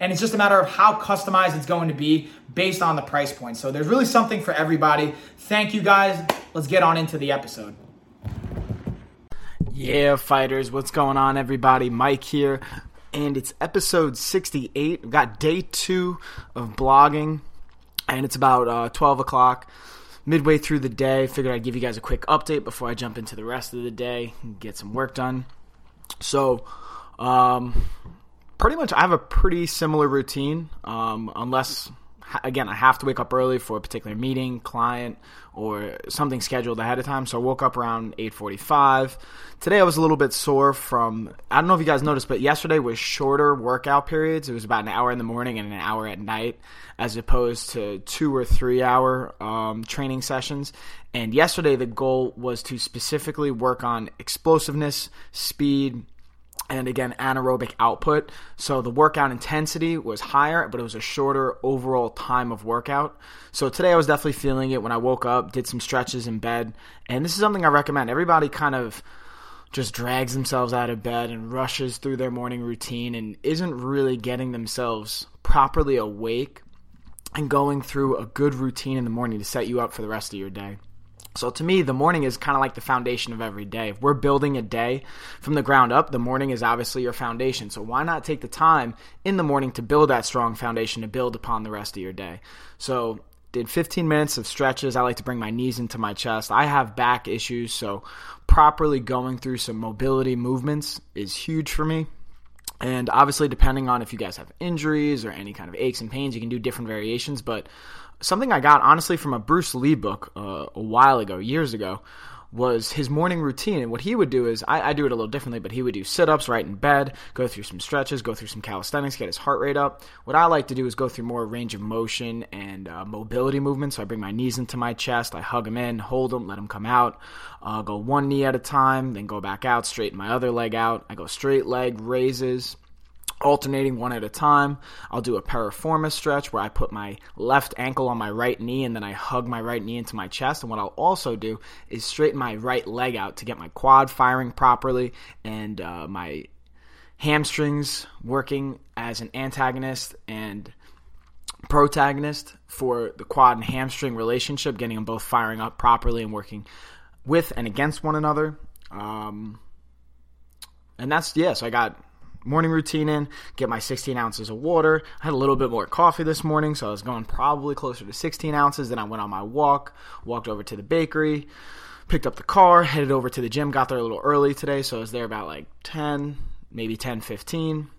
and it's just a matter of how customized it's going to be based on the price point. So there's really something for everybody. Thank you guys. Let's get on into the episode. Yeah, fighters, what's going on, everybody? Mike here, and it's episode 68. We've got day two of blogging, and it's about uh, 12 o'clock midway through the day. Figured I'd give you guys a quick update before I jump into the rest of the day and get some work done. So, um, pretty much I have a pretty similar routine, um, unless again I have to wake up early for a particular meeting, client, or something scheduled ahead of time. So I woke up around eight forty-five. Today I was a little bit sore from I don't know if you guys noticed, but yesterday was shorter workout periods. It was about an hour in the morning and an hour at night, as opposed to two or three hour um, training sessions. And yesterday the goal was to specifically work on explosiveness, speed and again anaerobic output. So the workout intensity was higher, but it was a shorter overall time of workout. So today I was definitely feeling it when I woke up, did some stretches in bed, and this is something I recommend. Everybody kind of just drags themselves out of bed and rushes through their morning routine and isn't really getting themselves properly awake and going through a good routine in the morning to set you up for the rest of your day. So to me, the morning is kind of like the foundation of every day. If we're building a day from the ground up, the morning is obviously your foundation. So why not take the time in the morning to build that strong foundation to build upon the rest of your day? So did 15 minutes of stretches. I like to bring my knees into my chest. I have back issues, so properly going through some mobility movements is huge for me. And obviously, depending on if you guys have injuries or any kind of aches and pains, you can do different variations. But something I got honestly from a Bruce Lee book uh, a while ago, years ago, was his morning routine. And what he would do is, I, I do it a little differently, but he would do sit ups right in bed, go through some stretches, go through some calisthenics, get his heart rate up. What I like to do is go through more range of motion and uh, mobility movements. So I bring my knees into my chest, I hug them in, hold them, let them come out. Uh, go one knee at a time, then go back out, straighten my other leg out. I go straight leg raises alternating one at a time. I'll do a piriformis stretch where I put my left ankle on my right knee and then I hug my right knee into my chest. And what I'll also do is straighten my right leg out to get my quad firing properly and uh, my hamstrings working as an antagonist and protagonist for the quad and hamstring relationship, getting them both firing up properly and working with and against one another. Um, and that's yes, yeah, so I got morning routine in, get my 16 ounces of water. I had a little bit more coffee this morning, so I was going probably closer to 16 ounces. Then I went on my walk, walked over to the bakery, picked up the car, headed over to the gym. Got there a little early today, so I was there about like 10, maybe 10, 15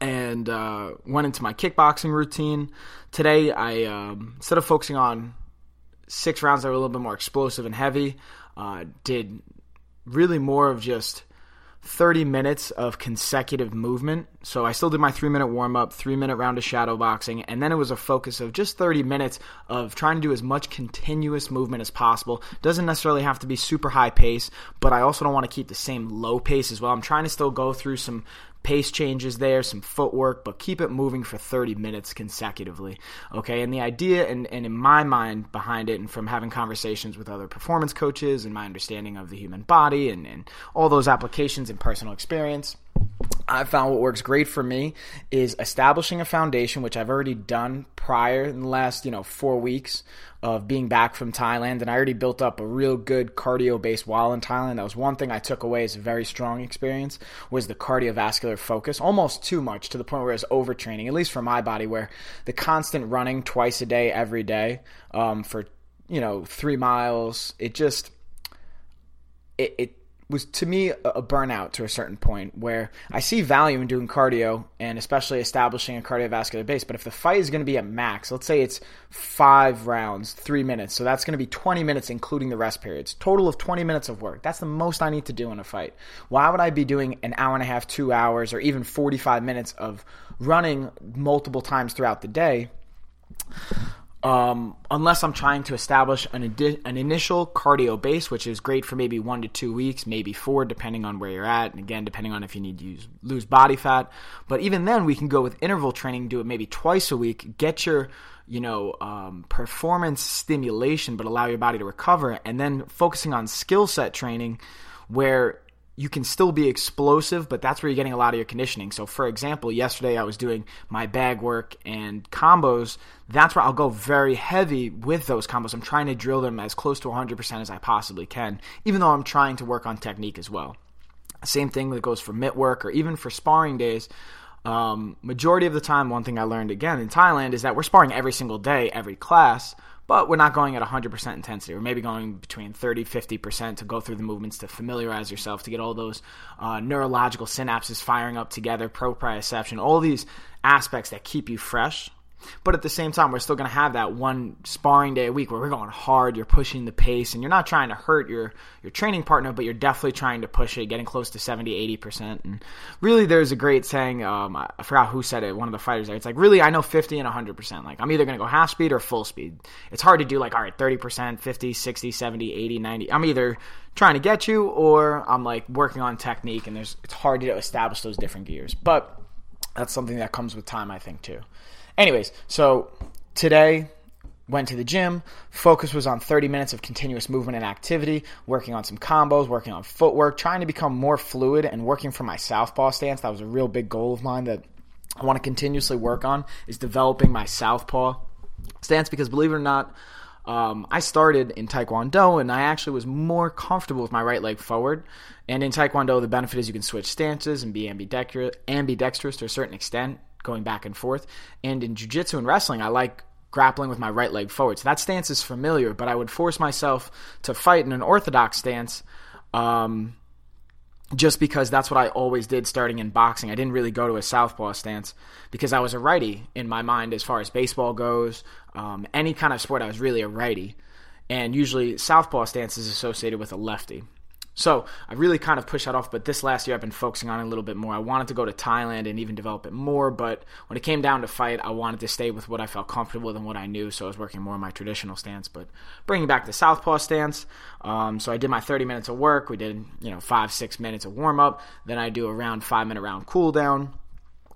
and uh, went into my kickboxing routine. Today, I um, instead of focusing on six rounds that were a little bit more explosive and heavy, uh, did really more of just 30 minutes of consecutive movement. So I still did my three minute warm up, three minute round of shadow boxing, and then it was a focus of just 30 minutes of trying to do as much continuous movement as possible. Doesn't necessarily have to be super high pace, but I also don't want to keep the same low pace as well. I'm trying to still go through some pace changes there, some footwork, but keep it moving for 30 minutes consecutively. Okay, and the idea, and, and in my mind behind it, and from having conversations with other performance coaches and my understanding of the human body and, and all those applications and personal experience I found what works great for me is establishing a foundation, which I've already done prior in the last, you know, four weeks of being back from Thailand. And I already built up a real good cardio base while in Thailand. That was one thing I took away as a very strong experience was the cardiovascular focus, almost too much to the point where it's overtraining, at least for my body, where the constant running twice a day, every day, um, for, you know, three miles, it just, it, it was to me a burnout to a certain point where I see value in doing cardio and especially establishing a cardiovascular base. But if the fight is going to be at max, let's say it's five rounds, three minutes, so that's going to be 20 minutes including the rest periods, total of 20 minutes of work. That's the most I need to do in a fight. Why would I be doing an hour and a half, two hours, or even 45 minutes of running multiple times throughout the day? Um, unless I'm trying to establish an, adi- an initial cardio base, which is great for maybe one to two weeks, maybe four, depending on where you're at, and again, depending on if you need to use, lose body fat. But even then, we can go with interval training, do it maybe twice a week, get your you know um, performance stimulation, but allow your body to recover, and then focusing on skill set training, where you can still be explosive, but that's where you're getting a lot of your conditioning. So, for example, yesterday I was doing my bag work and combos. That's where I'll go very heavy with those combos. I'm trying to drill them as close to 100% as I possibly can, even though I'm trying to work on technique as well. Same thing that goes for mitt work or even for sparring days. Um, majority of the time, one thing I learned again in Thailand is that we're sparring every single day, every class but we're not going at 100% intensity. We're maybe going between 30, 50% to go through the movements to familiarize yourself, to get all those uh, neurological synapses firing up together, proprioception, all these aspects that keep you fresh but at the same time, we're still going to have that one sparring day a week where we're going hard. You're pushing the pace, and you're not trying to hurt your your training partner, but you're definitely trying to push it, getting close to 70, 80 percent. And really, there's a great saying. Um, I forgot who said it. One of the fighters there. It's like really, I know 50 and 100 percent. Like I'm either going to go half speed or full speed. It's hard to do like all right, 30 percent, 50, 60, 70, 80, 90. I'm either trying to get you or I'm like working on technique, and there's it's hard to establish those different gears, but. That's something that comes with time, I think, too. Anyways, so today went to the gym. Focus was on 30 minutes of continuous movement and activity, working on some combos, working on footwork, trying to become more fluid and working for my southpaw stance. That was a real big goal of mine that I want to continuously work on is developing my southpaw stance because believe it or not, um, I started in Taekwondo and I actually was more comfortable with my right leg forward. And in Taekwondo, the benefit is you can switch stances and be ambidextrous, ambidextrous to a certain extent going back and forth. And in jiu-jitsu and wrestling, I like grappling with my right leg forward. So that stance is familiar, but I would force myself to fight in an orthodox stance um, just because that's what I always did starting in boxing. I didn't really go to a southpaw stance because I was a righty in my mind as far as baseball goes. Um, any kind of sport, I was really a righty. And usually, southpaw stance is associated with a lefty. So I really kind of pushed that off, but this last year I've been focusing on it a little bit more. I wanted to go to Thailand and even develop it more, but when it came down to fight, I wanted to stay with what I felt comfortable with and what I knew, so I was working more on my traditional stance. But bringing back the southpaw stance, um, so I did my 30 minutes of work. We did, you know, five, six minutes of warm up. Then I do a round five minute round cool down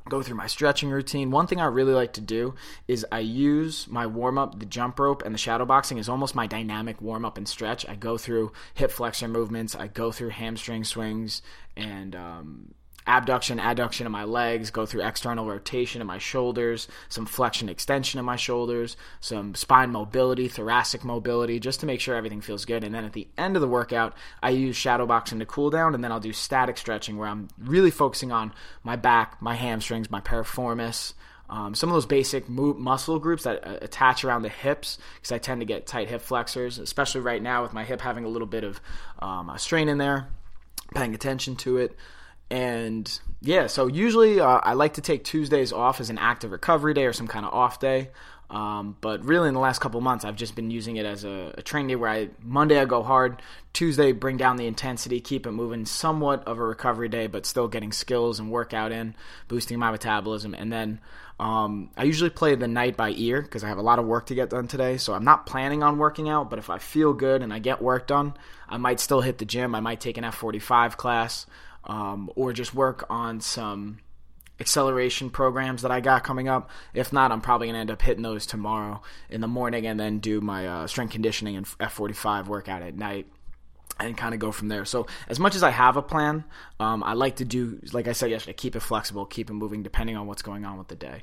go through my stretching routine. One thing I really like to do is I use my warm up, the jump rope, and the shadow boxing is almost my dynamic warm up and stretch. I go through hip flexor movements, I go through hamstring swings and um, abduction, adduction of my legs, go through external rotation of my shoulders, some flexion extension of my shoulders, some spine mobility, thoracic mobility, just to make sure everything feels good. And then at the end of the workout, I use shadow boxing to cool down, and then I'll do static stretching where I'm really focusing on my back, my hamstrings, my piriformis. Um, some of those basic muscle groups that uh, attach around the hips because I tend to get tight hip flexors, especially right now with my hip having a little bit of um, a strain in there. Paying attention to it and yeah, so usually uh, I like to take Tuesdays off as an active recovery day or some kind of off day. Um, but really, in the last couple months, I've just been using it as a, a training day where I Monday I go hard, Tuesday bring down the intensity, keep it moving, somewhat of a recovery day, but still getting skills and workout in, boosting my metabolism, and then um, I usually play the night by ear because I have a lot of work to get done today. So I'm not planning on working out, but if I feel good and I get work done, I might still hit the gym. I might take an F45 class um, or just work on some acceleration programs that I got coming up. If not, I'm probably gonna end up hitting those tomorrow in the morning and then do my uh, strength conditioning and F45 workout at night. And kind of go from there. So, as much as I have a plan, um, I like to do, like I said yesterday, keep it flexible, keep it moving depending on what's going on with the day.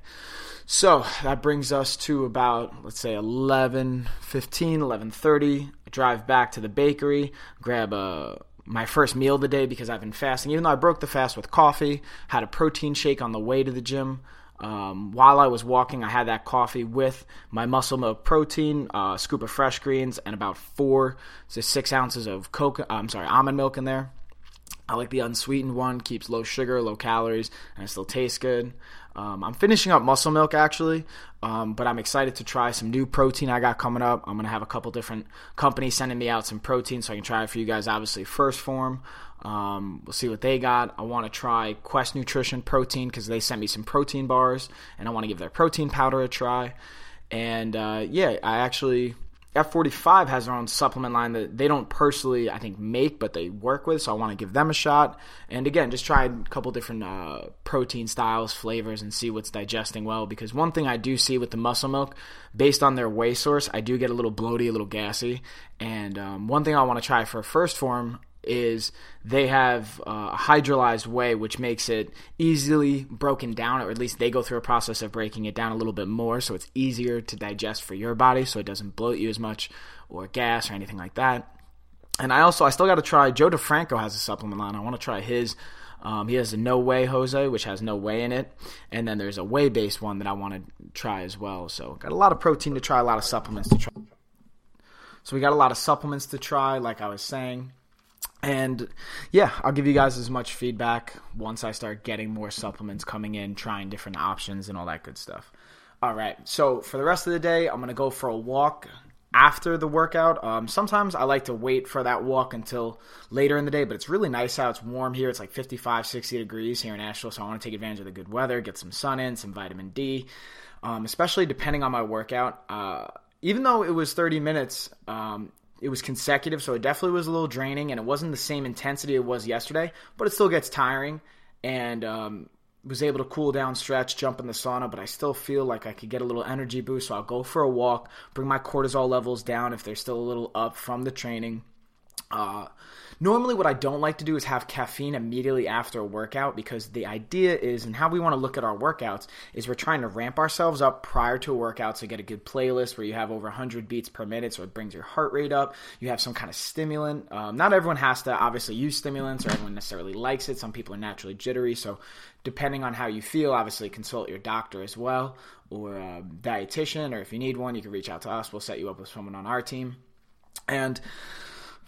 So, that brings us to about, let's say, 11 15, 11 30. drive back to the bakery, grab a my first meal of the day because I've been fasting. Even though I broke the fast with coffee, had a protein shake on the way to the gym. Um, while I was walking, I had that coffee with my muscle milk protein, uh, scoop of fresh greens, and about four to six ounces of coconut. I'm sorry, almond milk in there. I like the unsweetened one, keeps low sugar, low calories, and it still tastes good. Um, I'm finishing up muscle milk actually, um, but I'm excited to try some new protein I got coming up. I'm gonna have a couple different companies sending me out some protein so I can try it for you guys. Obviously, 1st Phorm. Um, we'll see what they got. I want to try Quest Nutrition protein because they sent me some protein bars, and I want to give their protein powder a try. And uh, yeah, I actually F45 has their own supplement line that they don't personally, I think, make, but they work with. So I want to give them a shot. And again, just try a couple different uh, protein styles, flavors, and see what's digesting well. Because one thing I do see with the muscle milk, based on their whey source, I do get a little bloaty, a little gassy. And um, one thing I want to try for 1st Phorm is they have uh, a hydrolyzed whey, which makes it easily broken down, or at least they go through a process of breaking it down a little bit more, so it's easier to digest for your body, so it doesn't bloat you as much or gas or anything like that. And I also I still got to try. Joe DeFranco has a supplement line. I want to try his. Um, he has a no whey Jose, which has no whey in it, and then there's a whey based one that I want to try as well. So got a lot of protein to try, a lot of supplements to try. So we got a lot of supplements to try, like I was saying. And yeah, I'll give you guys as much feedback once I start getting more supplements coming in, trying different options and all that good stuff. All right, so for the rest of the day, I'm gonna go for a walk after the workout. Um, sometimes I like to wait for that walk until later in the day, but it's really nice out. It's warm here. It's like 55, 60 degrees here in Asheville, so I want to take advantage of the good weather, get some sun in, some vitamin D, um, especially depending on my workout. Uh, even though it was 30 minutes, um, it was consecutive, so it definitely was a little draining, and it wasn't the same intensity it was yesterday, but it still gets tiring. And um, was able to cool down, stretch, jump in the sauna, but I still feel like I could get a little energy boost. So I'll go for a walk, bring my cortisol levels down if they're still a little up from the training. Uh, Normally, what I don't like to do is have caffeine immediately after a workout because the idea is, and how we want to look at our workouts, is we're trying to ramp ourselves up prior to a workout. So, get a good playlist where you have over 100 beats per minute, so it brings your heart rate up. You have some kind of stimulant. Um, not everyone has to obviously use stimulants, or everyone necessarily likes it. Some people are naturally jittery. So, depending on how you feel, obviously consult your doctor as well, or a dietitian, or if you need one, you can reach out to us. We'll set you up with someone on our team. And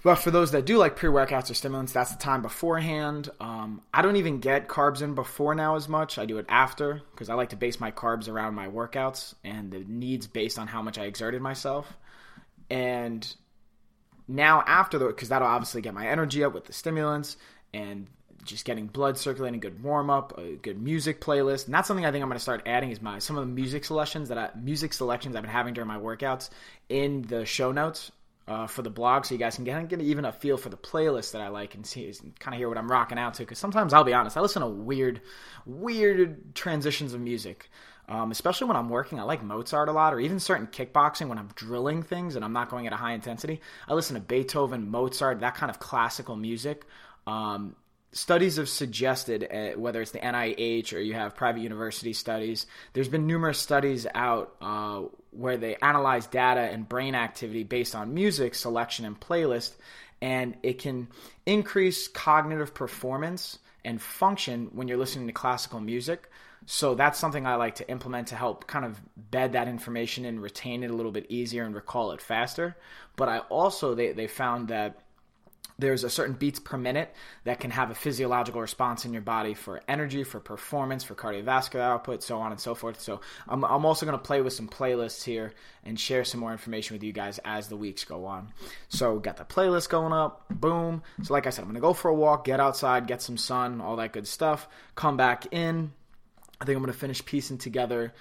but for those that do like pre workouts or stimulants, that's the time beforehand. Um, I don't even get carbs in before now as much. I do it after because I like to base my carbs around my workouts and the needs based on how much I exerted myself. And now after the because that'll obviously get my energy up with the stimulants and just getting blood circulating, good warm up, a good music playlist, and that's something I think I'm going to start adding is my some of the music selections that I, music selections I've been having during my workouts in the show notes uh, for the blog, so you guys can get, get even a feel for the playlist that I like and see, kind of hear what I'm rocking out to. Because sometimes I'll be honest, I listen to weird, weird transitions of music. Um, especially when I'm working, I like Mozart a lot, or even certain kickboxing when I'm drilling things and I'm not going at a high intensity. I listen to Beethoven, Mozart, that kind of classical music. Um, studies have suggested, uh, whether it's the NIH or you have private university studies, there's been numerous studies out uh, where they analyze data and brain activity based on music selection and playlist, and it can increase cognitive performance and function when you're listening to classical music. So that's something I like to implement to help kind of bed that information and retain it a little bit easier and recall it faster. But I also they, they found that there's a certain beats per minute that can have a physiological response in your body for energy, for performance, for cardiovascular output, so on and so forth. So I'm, I'm also going to play with some playlists here and share some more information with you guys as the weeks go on. So got the playlist going up, boom. So like I said, I'm going to go for a walk, get outside, get some sun, all that good stuff. Come back in. I think I'm going to finish piecing together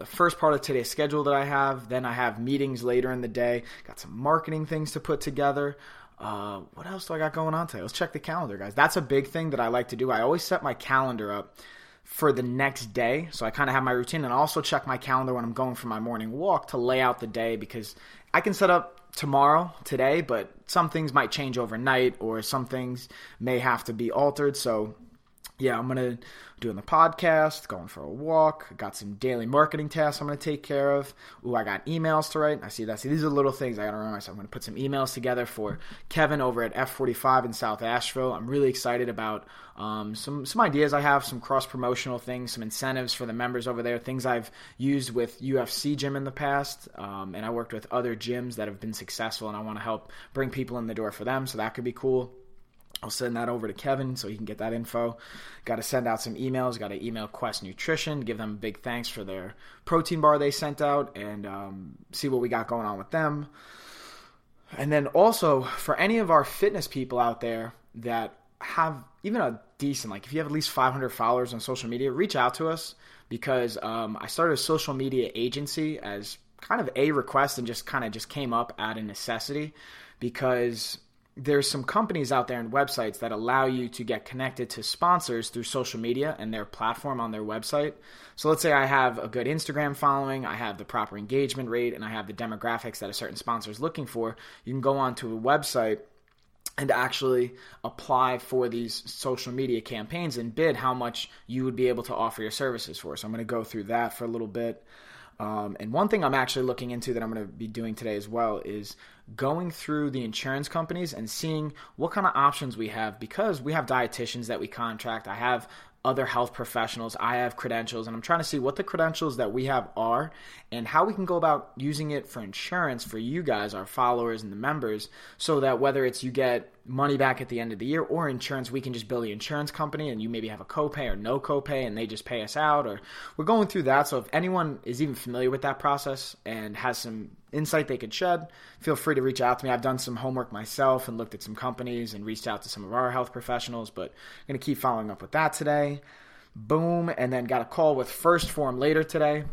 the first part of today's schedule that I have. Then I have meetings later in the day. Got some marketing things to put together. Uh, what else do I got going on today? Let's check the calendar, guys. That's a big thing that I like to do. I always set my calendar up for the next day. So I kind of have my routine and I also check my calendar when I'm going for my morning walk to lay out the day because I can set up tomorrow, today, but some things might change overnight or some things may have to be altered. So yeah, I'm gonna doing the podcast, going for a walk. Got some daily marketing tasks I'm gonna take care of. Ooh, I got emails to write. I see that. See, these are little things I gotta remember myself. I'm gonna put some emails together for Kevin over at F45 in South Asheville. I'm really excited about um, some some ideas I have, some cross promotional things, some incentives for the members over there. Things I've used with UFC Gym in the past, um, and I worked with other gyms that have been successful, and I want to help bring people in the door for them. So that could be cool. I'll send that over to Kevin so he can get that info. Got to send out some emails. Got to email Quest Nutrition, give them a big thanks for their protein bar they sent out, and um, see what we got going on with them. And then also for any of our fitness people out there that have even a decent, like if you have at least 500 followers on social media, reach out to us because um, I started a social media agency as kind of a request and just kind of just came up out of necessity because there's some companies out there and websites that allow you to get connected to sponsors through social media and their platform on their website. So let's say I have a good Instagram following, I have the proper engagement rate, and I have the demographics that a certain sponsor is looking for. You can go onto a website and actually apply for these social media campaigns and bid how much you would be able to offer your services for. So I'm going to go through that for a little bit. Um, and one thing I'm actually looking into that I'm going to be doing today as well is going through the insurance companies and seeing what kind of options we have because we have dietitians that we contract. I have other health professionals. I have credentials, and I'm trying to see what the credentials that we have are and how we can go about using it for insurance for you guys, our followers and the members, so that whether it's you get money back at the end of the year or insurance, we can just bill the insurance company and you maybe have a copay or no copay and they just pay us out. Or we're going through that. So if anyone is even familiar with that process and has some insight they could shed, feel free to reach out to me. I've done some homework myself and looked at some companies and reached out to some of our health professionals, but I'm going to keep following up with that today. Boom. And then got a call with 1st Phorm later today.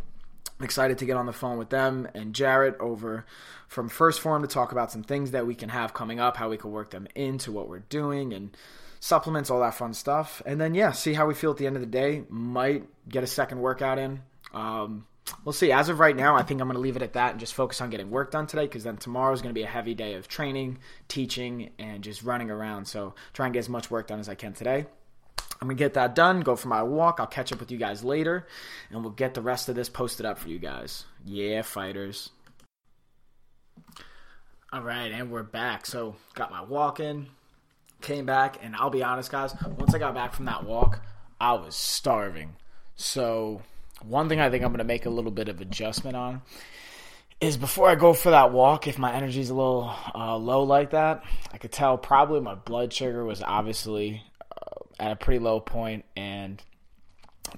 I'm excited to get on the phone with them and Jarrett over from 1st Phorm to talk about some things that we can have coming up, how we can work them into what we're doing and supplements, all that fun stuff. And then, yeah, see how we feel at the end of the day. Might get a second workout in. Um, we'll see. As of right now, I think I'm going to leave it at that and just focus on getting work done today because then tomorrow is going to be a heavy day of training, teaching, and just running around. So try and get as much work done as I can today. I'm going to get that done, go for my walk. I'll catch up with you guys later, and we'll get the rest of this posted up for you guys. Yeah, fighters. All right, and we're back. So, got my walk in, came back, and I'll be honest, guys, once I got back from that walk, I was starving. So, one thing I think I'm going to make a little bit of adjustment on is before I go for that walk, if my energy's a little uh, low like that, I could tell probably my blood sugar was obviously uh, at a pretty low point and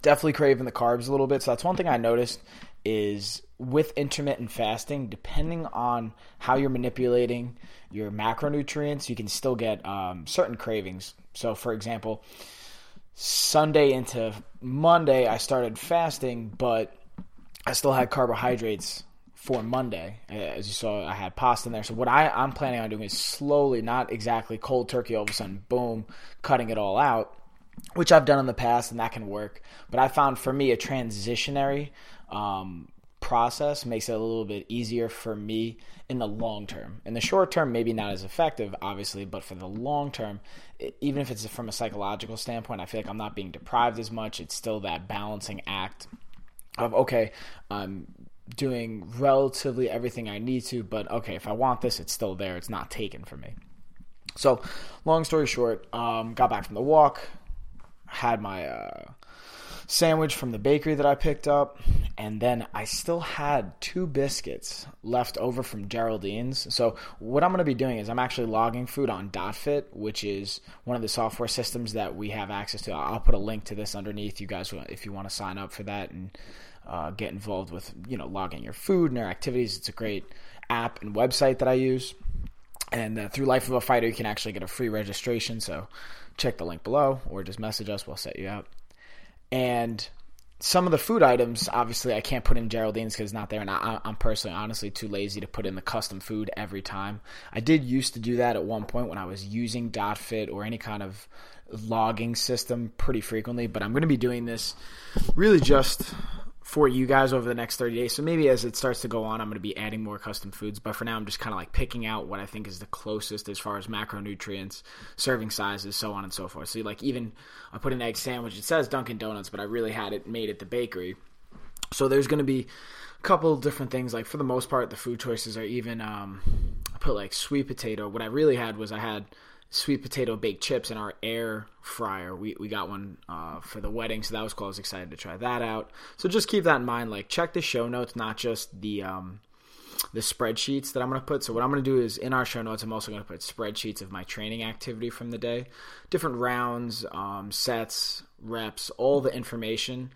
definitely craving the carbs a little bit. So that's one thing I noticed is with intermittent fasting, depending on how you're manipulating your macronutrients, you can still get um, certain cravings. So, for example, Sunday into Monday, I started fasting, but I still had carbohydrates for Monday. As you saw, I had pasta in there. So what I, I'm planning on doing is slowly, not exactly cold turkey, all of a sudden, boom, cutting it all out, which I've done in the past, and that can work. But I found for me a transitionary um, process makes it a little bit easier for me in the long term. In the short term, maybe not as effective, obviously, but for the long term, even if it's from a psychological standpoint, I feel like I'm not being deprived as much. It's still that balancing act of, okay, I'm doing relatively everything I need to, but okay, if I want this, it's still there. It's not taken from me. So, long story short, um, got back from the walk, had my uh, sandwich from the bakery that I picked up, and then I still had two biscuits left over from Geraldine's. So what I'm going to be doing is I'm actually logging food on DotFit, which is one of the software systems that we have access to. I'll put a link to this underneath you guys if you want to sign up for that and uh, get involved with you know logging your food and your activities. It's a great app and website that I use. And uh, through Life of a Fighter, you can actually get a free registration. So check the link below or just message us. We'll set you up. And some of the food items, obviously, I can't put in Geraldine's because it's not there, and I, am personally, honestly, too lazy to put in the custom food every time. I did used to do that at one point when I was using DotFit or any kind of logging system pretty frequently, but I'm going to be doing this really just for you guys over the next 30 days. So maybe as it starts to go on, I'm going to be adding more custom foods. But for now, I'm just kind of like picking out what I think is the closest as far as macronutrients, serving sizes, so on and so forth. So like even I put an egg sandwich. It says Dunkin' Donuts, but I really had it made at the bakery. So there's going to be a couple different things. Like for the most part, the food choices are even. Um, I put like sweet potato. What I really had was I had sweet potato baked chips in our air fryer. We, we got one uh, for the wedding, so that was cool. I was excited to try that out. So just keep that in mind. Like, check the show notes, not just the um, the spreadsheets that I'm to put. So what I'm to do is in our show notes, I'm also to put spreadsheets of my training activity from the day, different rounds, um, sets, reps, all the information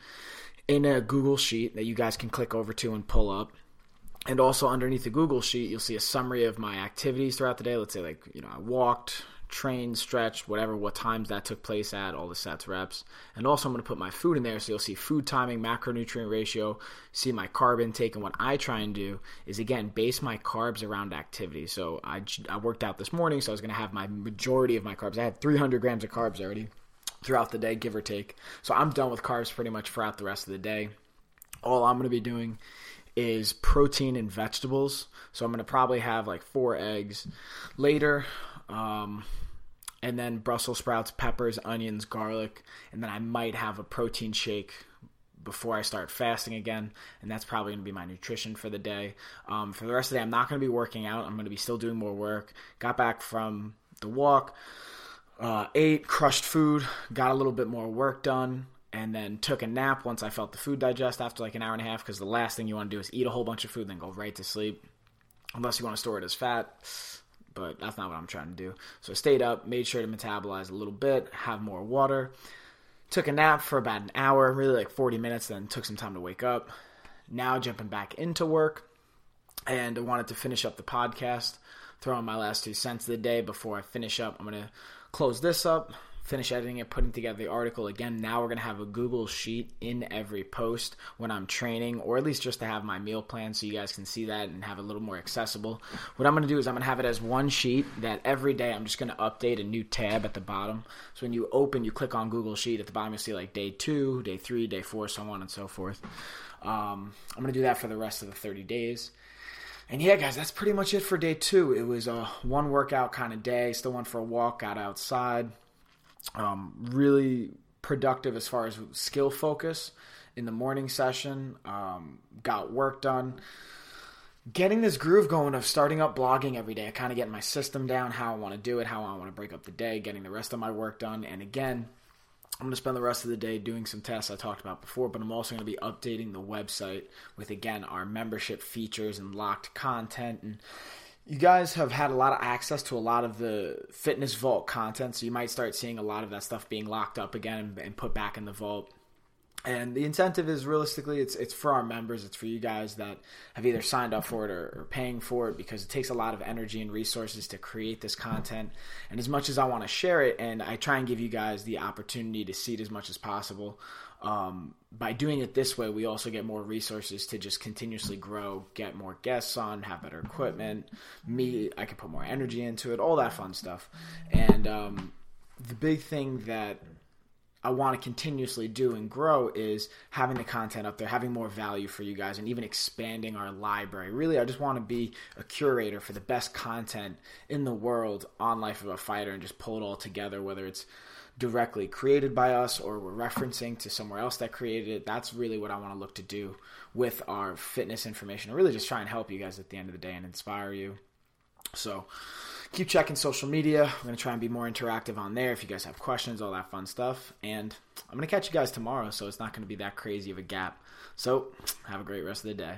in a Google sheet that you guys can click over to and pull up. And also underneath the Google sheet, you'll see a summary of my activities throughout the day. Let's say like, you know, I walked, trained, stretch, whatever, what times that took place at, all the sets, reps. And also, I'm going to put my food in there so you'll see food timing, macronutrient ratio, see my carb intake. And what I try and do is, again, base my carbs around activity. So I, I worked out this morning, so I was going to have my majority of my carbs. I had 300 grams of carbs already throughout the day, give or take. So I'm done with carbs pretty much throughout the rest of the day. All I'm going to be doing is protein and vegetables. So I'm going to probably have like four eggs later. Um, and then Brussels sprouts, peppers, onions, garlic, and then I might have a protein shake before I start fasting again, and that's probably going to be my nutrition for the day. Um, for the rest of the day, I'm not going to be working out. I'm going to be still doing more work. Got back from the walk, uh, ate, crushed food, got a little bit more work done, and then took a nap once I felt the food digest after like an hour and a half. Because the last thing you want to do is eat a whole bunch of food and then go right to sleep, unless you want to store it as fat but that's not what I'm trying to do. So I stayed up, made sure to metabolize a little bit, have more water, took a nap for about an hour, really like 40 minutes, then took some time to wake up. Now jumping back into work, and I wanted to finish up the podcast, throw in my last two cents of the day before I finish up. I'm going to close this up, finish editing it, putting together the article. Again, now we're going to have a Google Sheet in every post when I'm training, or at least just to have my meal plan so you guys can see that and have it a little more accessible. What I'm going to do is I'm going to have it as one sheet that every day I'm just going to update a new tab at the bottom. So when you open, you click on Google Sheet, at the bottom you'll see like day two, day three, day four, so on and so forth. Um, I'm going to do that for the rest of the 30 days. And yeah, guys, that's pretty much it for day two. It was a one workout kind of day. Still went for a walk, got outside, um, really productive as far as skill focus in the morning session. Um, got work done. Getting this groove going of starting up blogging every day, kind of getting my system down, how I want to do it, how I want to break up the day, getting the rest of my work done. And again, I'm going to spend the rest of the day doing some tests I talked about before, but I'm also going to be updating the website with, again, our membership features and locked content and you guys have had a lot of access to a lot of the fitness vault content so you might start seeing a lot of that stuff being locked up again and, and, put back in the vault and the incentive is realistically it's it's for our members it's for you guys that have either signed up for it or, or paying for it because it takes a lot of energy and resources to create this content and as much as i want to share it and i try and give you guys the opportunity to see it as much as possible um, by doing it this way, we also get more resources to just continuously grow, get more guests on, have better equipment. Me, I can put more energy into it, all that fun stuff. And um, the big thing that I want to continuously do and grow is having the content up there, having more value for you guys, and even expanding our library. Really, I just want to be a curator for the best content in the world on Life of a Fighter and just pull it all together, whether it's directly created by us or we're referencing to somewhere else that created it. That's really what I want to look to do with our fitness information. I really just try and help you guys at the end of the day and inspire you. So keep checking social media. I'm going to try and be more interactive on there if you guys have questions, all that fun stuff. And I'm going to catch you guys tomorrow, so it's not going to be that crazy of a gap. So have a great rest of the day.